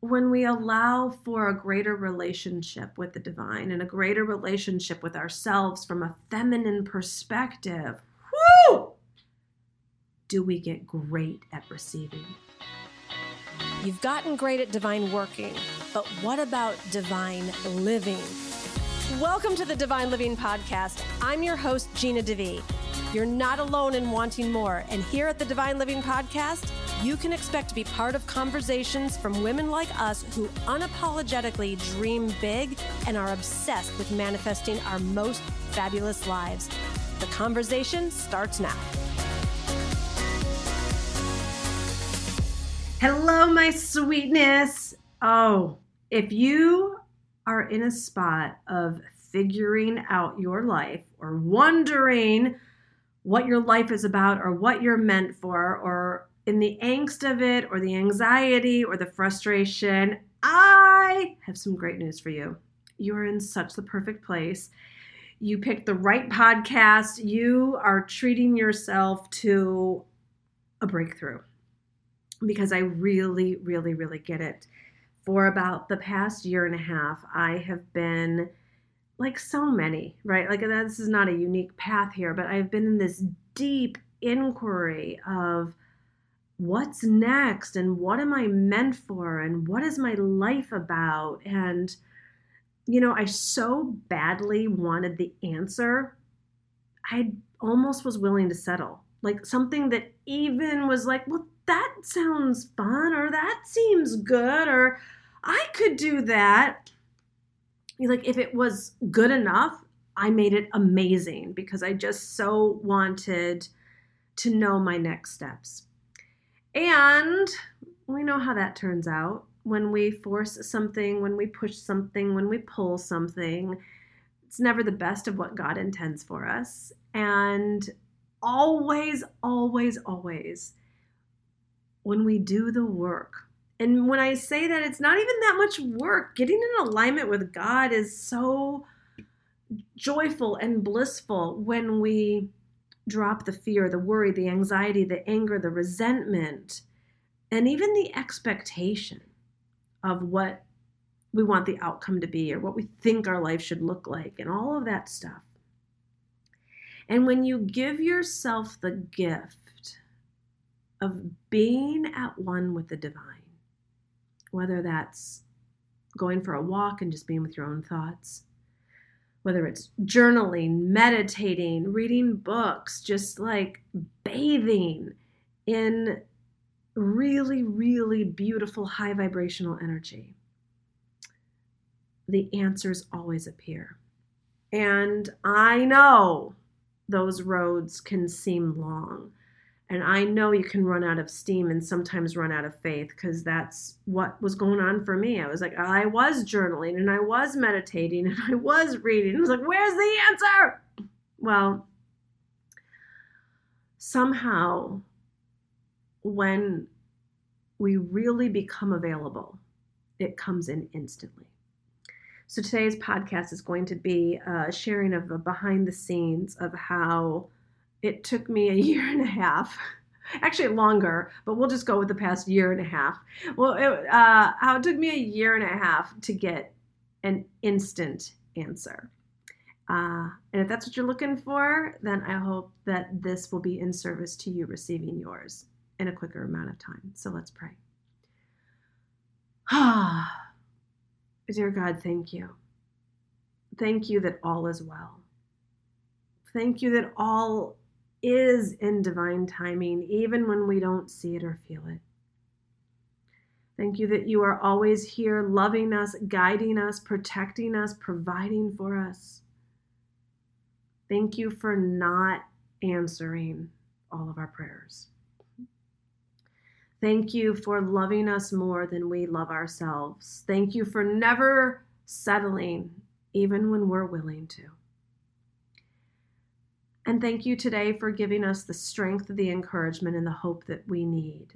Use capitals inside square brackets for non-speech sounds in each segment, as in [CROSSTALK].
when we allow for a greater relationship with the divine and a greater relationship with ourselves from a feminine perspective, whoo, do we get great at receiving. You've gotten great at divine working, but what about divine living? Welcome to the Divine Living Podcast. I'm your host, Gina DeVee. You're not alone in wanting more, and here at the Divine Living Podcast, you can expect to be part of conversations from women like us who unapologetically dream big and are obsessed with manifesting our most fabulous lives. The conversation starts now. Hello, my sweetness. Oh, if you are in a spot of figuring out your life or wondering what your life is about or what you're meant for or in the angst of it or the anxiety or the frustration, I have some great news for you. You are in such the perfect place. You picked the right podcast. You are treating yourself to a breakthrough because I really, really, really get it. For about the past year and a half, I have been like so many, right? Like uh, this is not a unique path here, but I've been in this deep inquiry of what's next and what am I meant for and what is my life about? And, you know, I so badly wanted the answer, I almost was willing to settle. Like something that even was like, well, that sounds fun, or that seems good, or I could do that. Like, if it was good enough, I made it amazing because I just so wanted to know my next steps. And we know how that turns out. When we force something, when we push something, when we pull something, it's never the best of what God intends for us. And always, always, always, when we do the work, and when I say that, it's not even that much work. Getting in alignment with God is so joyful and blissful when we drop the fear, the worry, the anxiety, the anger, the resentment, and even the expectation of what we want the outcome to be or what we think our life should look like, and all of that stuff. And when you give yourself the gift of being at one with the divine, whether that's going for a walk and just being with your own thoughts, whether it's journaling, meditating, reading books, just like bathing in really, really beautiful high vibrational energy, the answers always appear. And I know those roads can seem long. And I know you can run out of steam and sometimes run out of faith because that's what was going on for me. I was like, I was journaling and I was meditating and I was reading. I was like, where's the answer? Well, somehow, when we really become available, it comes in instantly. So today's podcast is going to be a sharing of a behind the scenes of how it took me a [LAUGHS] year and a half actually longer but we'll just go with the past year and a half. Well it, uh, how it took me a year and a half to get an instant answer. Uh, and if that's what you're looking for then i hope that this will be in service to you receiving yours in a quicker amount of time. So let's pray. Ah [SIGHS] dear god thank you. Thank you that all is well. Thank you that all is in divine timing, even when we don't see it or feel it. Thank you that you are always here, loving us, guiding us, protecting us, providing for us. Thank you for not answering all of our prayers. Thank you for loving us more than we love ourselves. Thank you for never settling, even when we're willing to. And thank you today for giving us the strength, the encouragement, and the hope that we need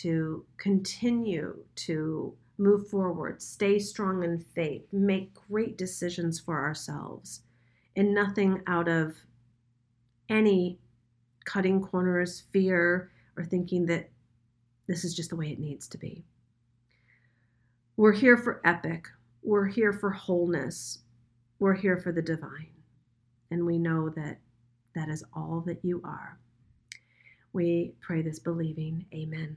to continue to move forward, stay strong in faith, make great decisions for ourselves, and nothing out of any cutting corners, fear, or thinking that this is just the way it needs to be. We're here for epic. We're here for wholeness. We're here for the divine. And we know that that is all that you are. We pray this believing. Amen.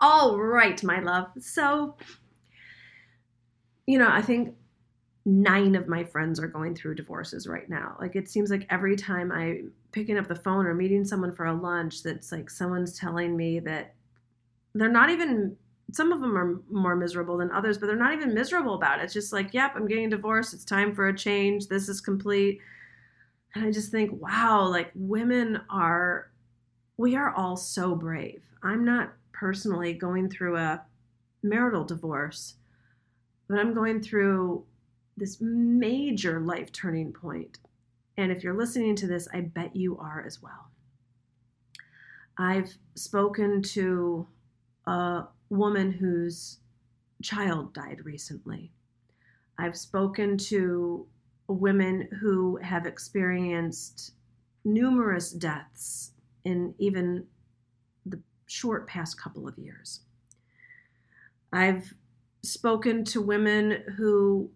All right, my love. So, you know, I think nine of my friends are going through divorces right now. Like it seems like every time I'm picking up the phone or meeting someone for a lunch, that's like someone's telling me that they're not even some of them are more miserable than others, but they're not even miserable about it. It's just like, yep, I'm getting divorced. It's time for a change. This is complete. And I just think, wow, like women are, we are all so brave. I'm not personally going through a marital divorce, but I'm going through this major life turning point. And if you're listening to this, I bet you are as well. I've spoken to a woman whose child died recently. I've spoken to women who have experienced numerous deaths in even the short past couple of years. I've spoken to women who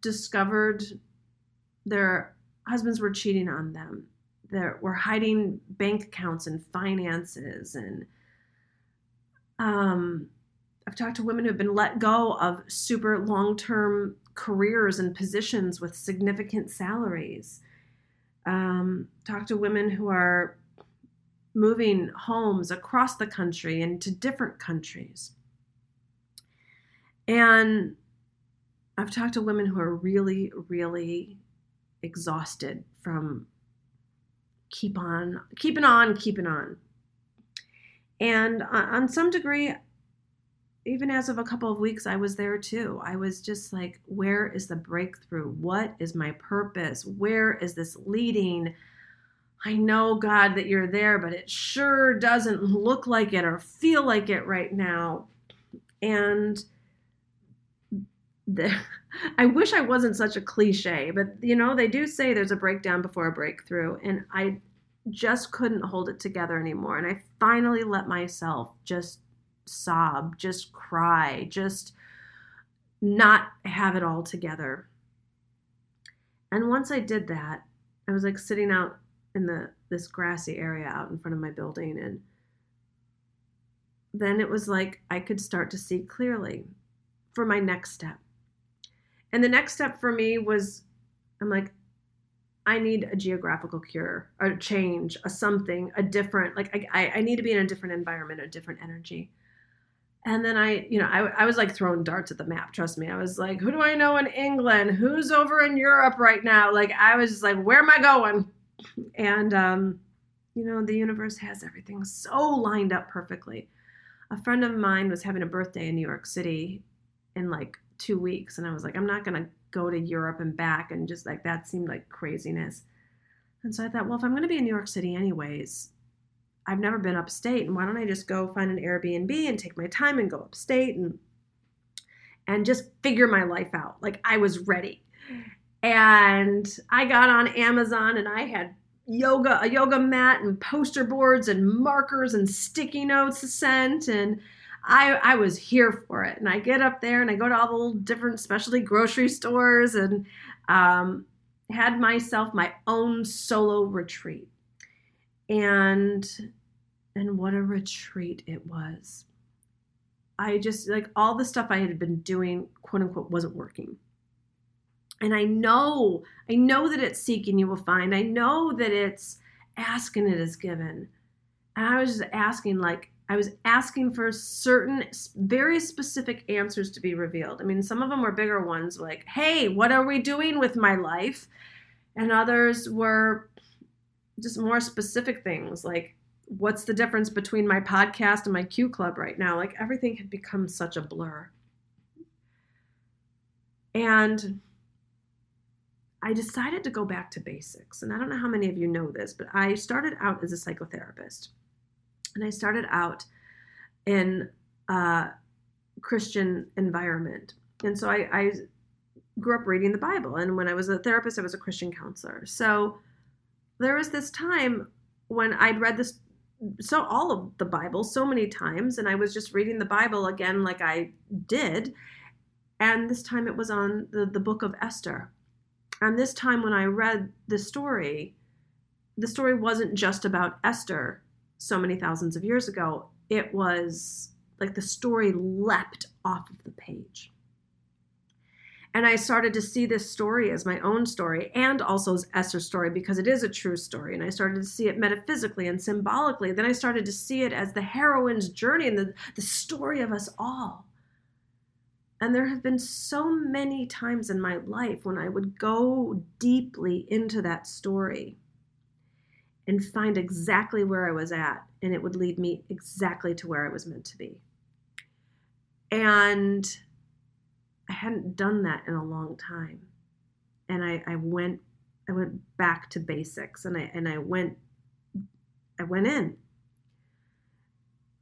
discovered their husbands were cheating on them. They were hiding bank accounts and finances and um, I've talked to women who have been let go of super long term careers and positions with significant salaries. Um, talk to women who are moving homes across the country and to different countries. And I've talked to women who are really, really exhausted from keep on, keeping on, keeping on. And on some degree, even as of a couple of weeks, I was there too. I was just like, where is the breakthrough? What is my purpose? Where is this leading? I know, God, that you're there, but it sure doesn't look like it or feel like it right now. And the, [LAUGHS] I wish I wasn't such a cliche, but you know, they do say there's a breakdown before a breakthrough. And I just couldn't hold it together anymore. And I finally let myself just sob, just cry, just not have it all together. And once I did that, I was like sitting out in the this grassy area out in front of my building and then it was like I could start to see clearly for my next step. And the next step for me was I'm like I need a geographical cure, a change, a something, a different, like I, I need to be in a different environment, a different energy. And then I, you know, I, I was like throwing darts at the map. Trust me. I was like, who do I know in England? Who's over in Europe right now? Like, I was just like, where am I going? And, um, you know, the universe has everything so lined up perfectly. A friend of mine was having a birthday in New York City in like two weeks. And I was like, I'm not going to go to Europe and back. And just like that seemed like craziness. And so I thought, well, if I'm going to be in New York City anyways, I've never been upstate. And why don't I just go find an Airbnb and take my time and go upstate and and just figure my life out. Like I was ready. And I got on Amazon and I had yoga, a yoga mat and poster boards and markers and sticky notes to send and I, I was here for it. And I get up there and I go to all the little different specialty grocery [LAUGHS] stores and um, had myself my own solo retreat. And and what a retreat it was. I just like all the stuff I had been doing, quote unquote, wasn't working. And I know, I know that it's seeking you will find. I know that it's asking it is given. And I was just asking, like, I was asking for certain, very specific answers to be revealed. I mean, some of them were bigger ones, like, hey, what are we doing with my life? And others were just more specific things, like, what's the difference between my podcast and my Q Club right now? Like, everything had become such a blur. And I decided to go back to basics. And I don't know how many of you know this, but I started out as a psychotherapist and I started out in a Christian environment. And so I, I grew up reading the Bible. And when I was a therapist, I was a Christian counselor. So there was this time when I'd read this so all of the Bible so many times, and I was just reading the Bible again like I did. And this time it was on the, the book of Esther. And this time when I read the story, the story wasn't just about Esther so many thousands of years ago. It was like the story leapt off of the page. And I started to see this story as my own story and also as Esther's story because it is a true story. And I started to see it metaphysically and symbolically. Then I started to see it as the heroine's journey and the, the story of us all. And there have been so many times in my life when I would go deeply into that story and find exactly where I was at, and it would lead me exactly to where I was meant to be. And I hadn't done that in a long time. And I, I went I went back to basics and I and I went I went in.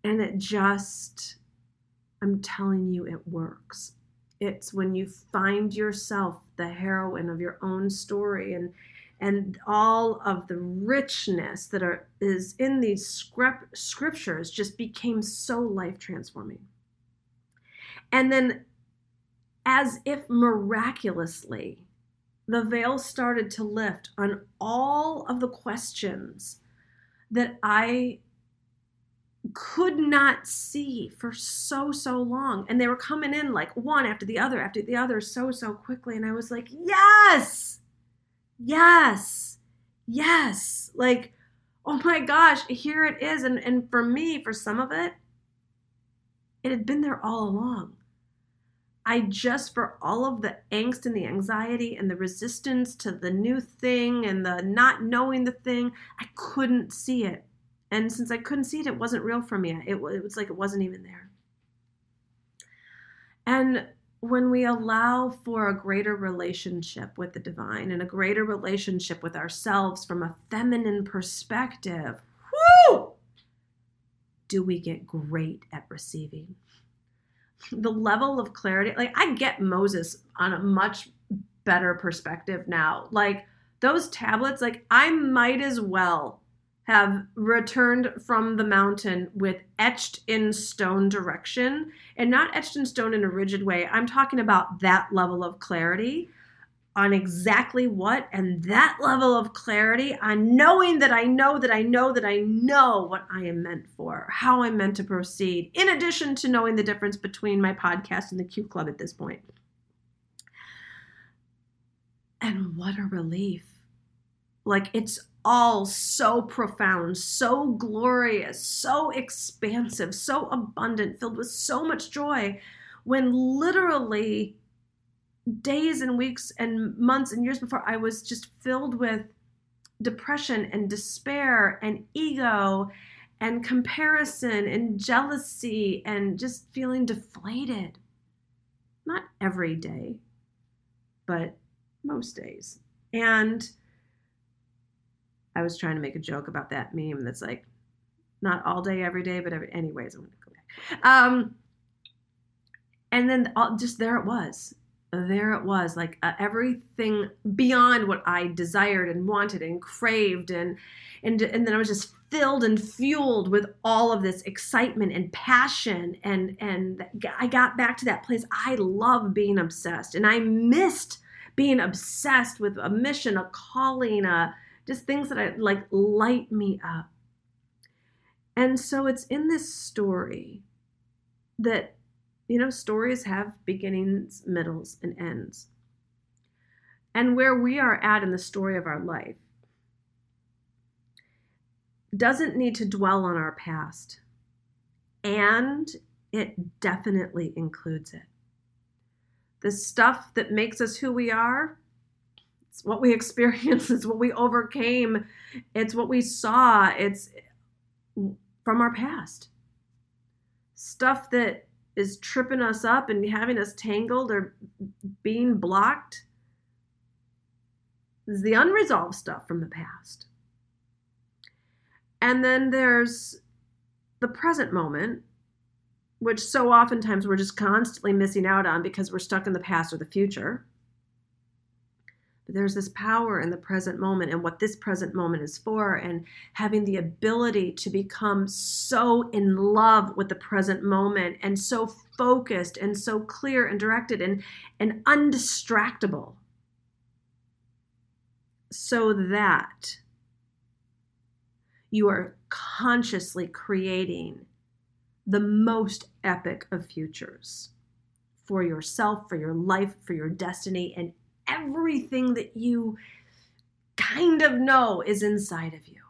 And it just I'm telling you it works. It's when you find yourself the heroine of your own story and and all of the richness that are is in these script, scriptures just became so life transforming. And then as if miraculously, the veil started to lift on all of the questions that I could not see for so, so long. And they were coming in like one after the other after the other so, so quickly. And I was like, yes, yes, yes. Like, oh my gosh, here it is. And, and for me, for some of it, it had been there all along. I just, for all of the angst and the anxiety and the resistance to the new thing and the not knowing the thing, I couldn't see it. And since I couldn't see it, it wasn't real for me. It, it was like it wasn't even there. And when we allow for a greater relationship with the divine and a greater relationship with ourselves from a feminine perspective, whoo, do we get great at receiving the level of clarity like i get moses on a much better perspective now. Like those tablets like i might as well have returned from the mountain with etched in stone direction and not etched in stone in a rigid way. I'm talking about that level of clarity on exactly what and that level of clarity on knowing that I know that I know that I know what I am meant for, how I'm meant to proceed, in addition to knowing the difference between my podcast and the Q Club at this point. And what a relief. Like it's all so profound, so glorious, so expansive, so abundant, filled with so much joy when literally days and weeks and months and years before, I was just filled with depression and despair and ego and comparison and jealousy and just feeling deflated. Not every day, but most days. And I was trying to make a joke about that meme that's like, not all day, every day, but every, anyways, I'm going to go back. Um, and then all, just there it was there it was like uh, everything beyond what i desired and wanted and craved and and and then i was just filled and fueled with all of this excitement and passion and and i got back to that place. I love being obsessed and i missed being obsessed with a mission a calling a just things that i like light me up. And so it's in this story that you know, stories have beginnings, middles, and ends. And where we are at in the story of our life doesn't need to dwell on our past. And it definitely includes it. The stuff that makes us who we are, it's what we [LAUGHS] experienced, it's what we overcame, it's what we saw, it's from our past. Stuff that is tripping us up and having us tangled or being blocked is the unresolved stuff from the past. And then there's the present moment, which so oftentimes we're just constantly missing out on because we're stuck in the past or the future. But there's this power in the present moment and what this present moment is for, and having the ability to become so in love with the present moment and so focused and so clear and directed and, and undistractable. So that you are consciously creating the most epic of futures for yourself, for your life, for your destiny, and everything that you kind of know is inside of you.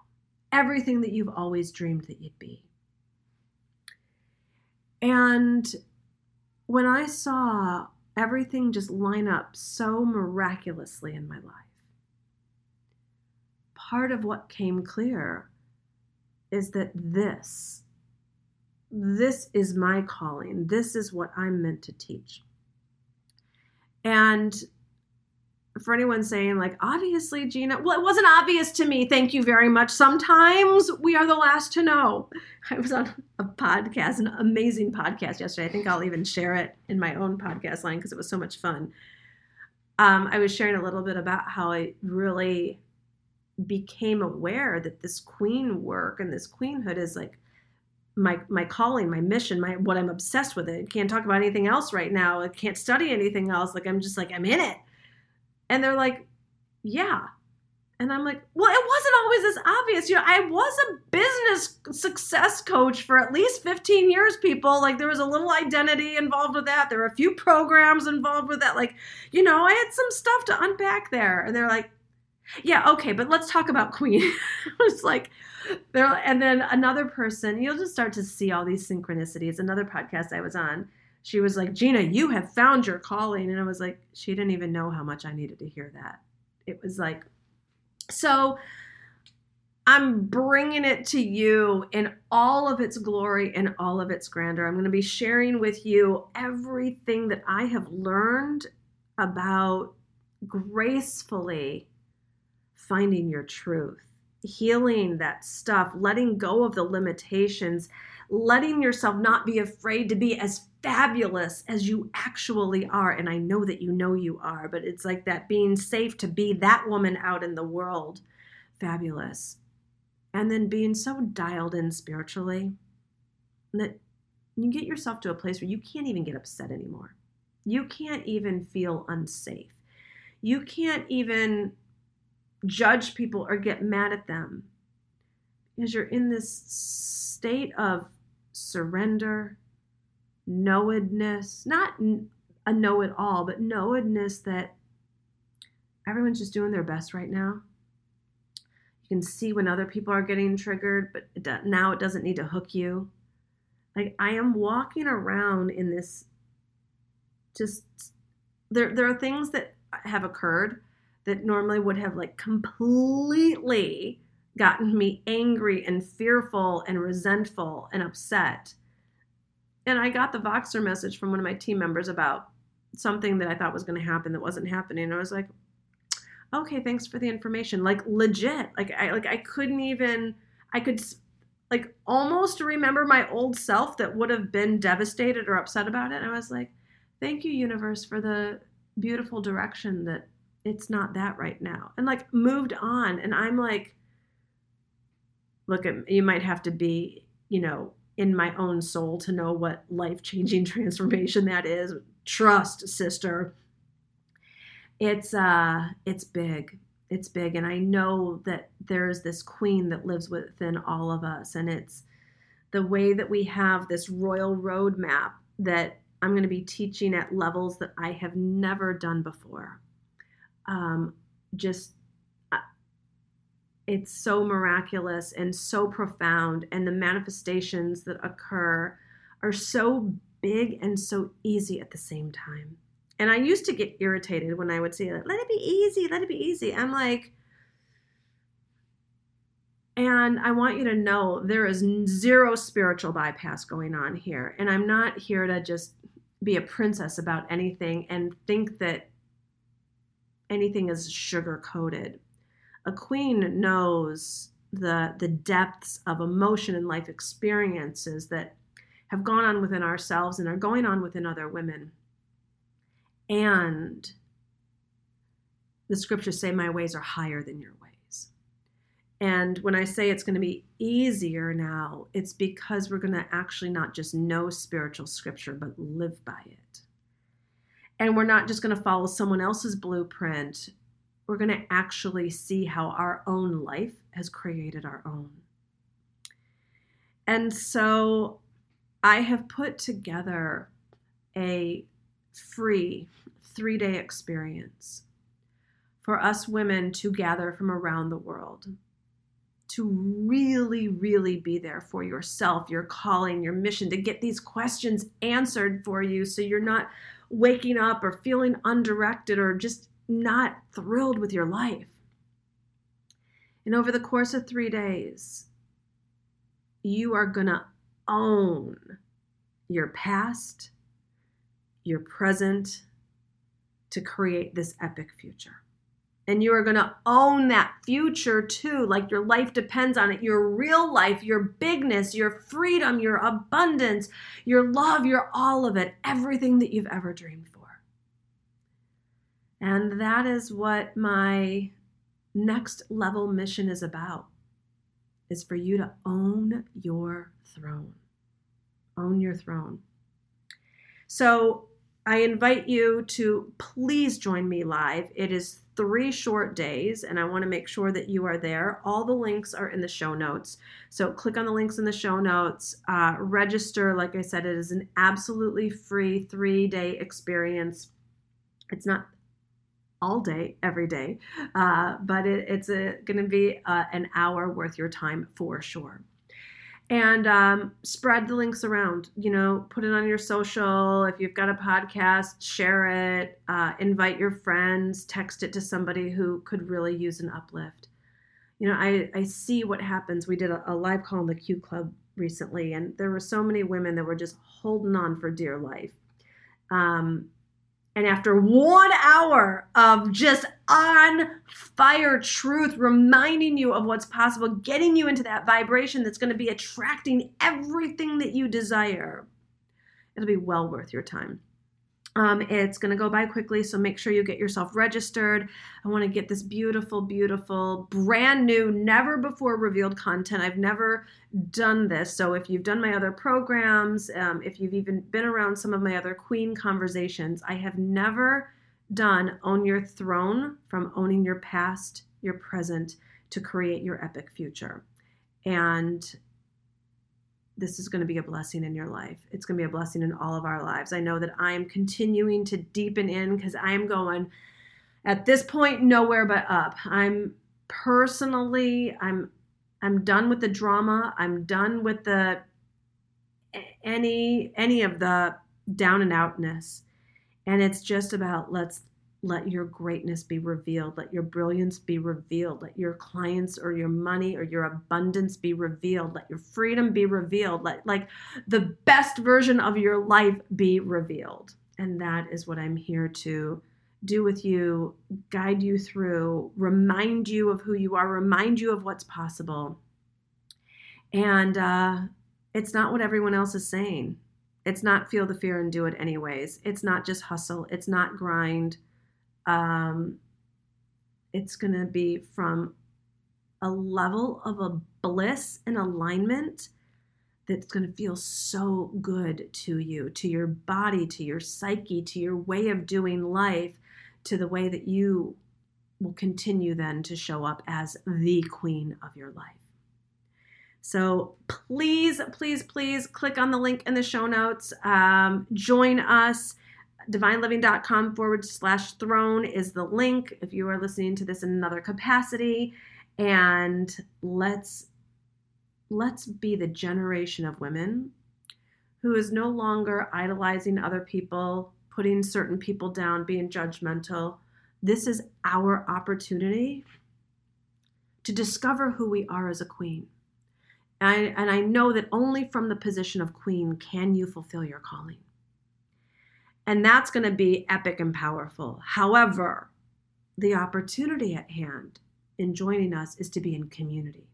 Everything that you've always dreamed that you'd be. And when I saw everything just line up so miraculously in my life, part of what came clear is that this, this is my calling. This is what I'm meant to teach. And for anyone saying, like, obviously, Gina, well, it wasn't obvious to me. Thank you very much. Sometimes we are the last to know. [LAUGHS] I was on a podcast, an amazing podcast yesterday. I think I'll even share it in my own podcast line because it was so much fun. Um, I was sharing a little bit about how I really became aware that this queen work and this queenhood is like my my calling, my mission, my what I'm obsessed with. It I can't talk about anything else right now. I can't study anything else. Like I'm just like I'm in it. And they're like, yeah. And I'm like, well, it wasn't always this obvious. You know, I was a business success coach for at least 15 years, people. Like, there was a little identity involved with that. There were a few programs involved with that. Like, you know, I had some stuff to unpack there. And they're like, yeah, okay, but let's talk about Queen. [LAUGHS] it's like there and then another person, you'll just start to see all these synchronicities. Another podcast I was on, she was like, "Gina, you have found your calling." And I was like, she didn't even know how much I needed to hear that. It was like so I'm bringing it to you in all of its glory and all of its grandeur. I'm going to be sharing with you everything that I have learned about gracefully finding your truth, healing that stuff, letting go of the limitations, letting yourself not be afraid to be as fabulous as you actually are. And I know that you know you are, but it's like that being safe to be that woman out in the world, fabulous. And then being so dialed in spiritually that you get yourself to a place where you can't even get upset anymore. You can't even feel unsafe. You can't even judge people or get mad at them because you're in this state of surrender, knowedness, not a know it all, but knowedness that everyone's just doing their best right now. You can see when other people are getting triggered, but it now it doesn't need to hook you. Like I am walking around in this just there there are things that have occurred that normally would have like completely gotten me angry and fearful and resentful and upset. And I got the Voxer message from one of my team members about something that I thought was going to happen that wasn't happening. And I was like, okay, thanks for the information. Like legit. Like I like I couldn't even I could like almost remember my old self that would have been devastated or upset about it. And I was like, thank you, universe, for the beautiful direction that it's not that right now and like moved on and i'm like look at you might have to be you know in my own soul to know what life changing [LAUGHS] transformation that is. Trust sister. It's uh it's big. It's big and i know that there's this queen that lives within all of us and it's the way that we have this royal roadmap that i'm going to be teaching at levels that i have never done before. Um, just it's so miraculous and so profound and the manifestations that occur are so big and so easy at the same time and i used to get irritated when i would say let it be easy let it be easy i'm like and I want you to know there is zero spiritual bypass going on here. And I'm not here to just be a princess about anything and think that anything is sugar coated. A queen knows the the depths of emotion and life experiences that have gone on within ourselves and are going on within other women. And the scriptures say, My ways are higher than your ways. And when I say it's going to be easier now, it's because we're going to actually not just know spiritual scripture, but live by it. And we're not just going to follow someone else's blueprint. We're going to actually see how our own life has created our own. And so I have put together a free three day experience for us women to gather from around the world to really, really be there for yourself, your calling, your mission, to get these questions answered for you so you're not waking up or feeling undirected or just not thrilled with your life. And over the course of three days, you are going to own your past, your present, to create this epic future. And you are going to own that future too, like your life depends on it. Your real life, your bigness, your freedom, your abundance, your love, your all of it, everything that you've ever dreamed for. And that is what my next level mission is about is for you to own your throne. Own your throne. So I invite you to please join me live. It is three short days, and I want to make sure that you are there. All the links are in the show notes. So click on the links in the show notes. Uh, register. Like I said, it is an absolutely free three day experience. It's not all day, every day, uh, but it, it's going to be uh, an hour worth your time for sure. And um, spread the links around you know put it on your social. If you've got a podcast share it. Uh, invite your friends. Text it to somebody who could really use an uplift. You know i, I see what happens. We did a, a live call in the q club recently and there were so many women that were just holding on for dear life. Um, and after one hour of just on fire truth, reminding you of what's possible, getting you into that vibration that's going to be attracting everything that you desire, it'll be well worth your time. Um, it's going to go by quickly, so make sure you get yourself registered. I want to get this beautiful, beautiful, brand new, never before revealed content. I've never done this. So if you've done my other programs, um, if you've even been around some of my other queen conversations, I have never done Own Your Throne from owning your past, your present to create your epic future. And this is going to be a blessing in your life. It's going to be a blessing in all of our lives. I know that I am continuing to deepen in because I am going at this point nowhere but up. I'm personally I'm I'm done with the drama. I'm done with the any any of the down and outness. And it's just about let's let your greatness be revealed. Let your brilliance be revealed. Let your clients or your money or your abundance be revealed. Let your freedom be revealed. Let like the best version of your life be revealed. And that is what I'm here to do with you, guide you through, remind you of who you are, remind you of what's possible. And uh, it's not what everyone else is saying. It's not feel the fear and do it anyways. It's not just hustle. It's not grind um, it's going to be from a level of a bliss and alignment that's going to feel so good to you, to your body, to your psyche, to your way of doing life, to the way that you will continue then to show up as the queen of your life. So please, please, please click on the link in the show notes. Um, join us divineliving.com forward slash throne is the link if you are listening to this in another capacity. And let's let's be the generation of women who is no longer idolizing other people, putting certain people down, being judgmental. This is our opportunity to discover who we are as a queen. And I, and I know that only from the position of queen can you fulfill your calling. And that's going to be epic and powerful. However, the opportunity at hand in joining us is to be in community,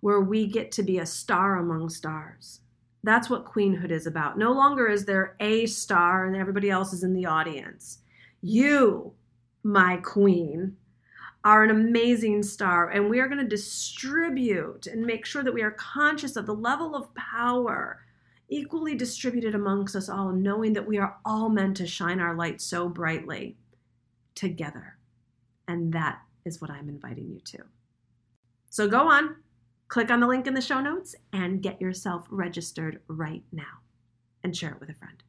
where we get to be a star among stars. That's what queenhood is about. No longer is there a star and everybody else is in the audience. You my queen, are an amazing star, and we are going to distribute and make sure that we are conscious of the level of power equally distributed amongst us all, knowing that we are all meant to shine our light so brightly together. And that is what I'm inviting you to. So go on, click on the link in the show notes, and get yourself registered right now and share it with a friend.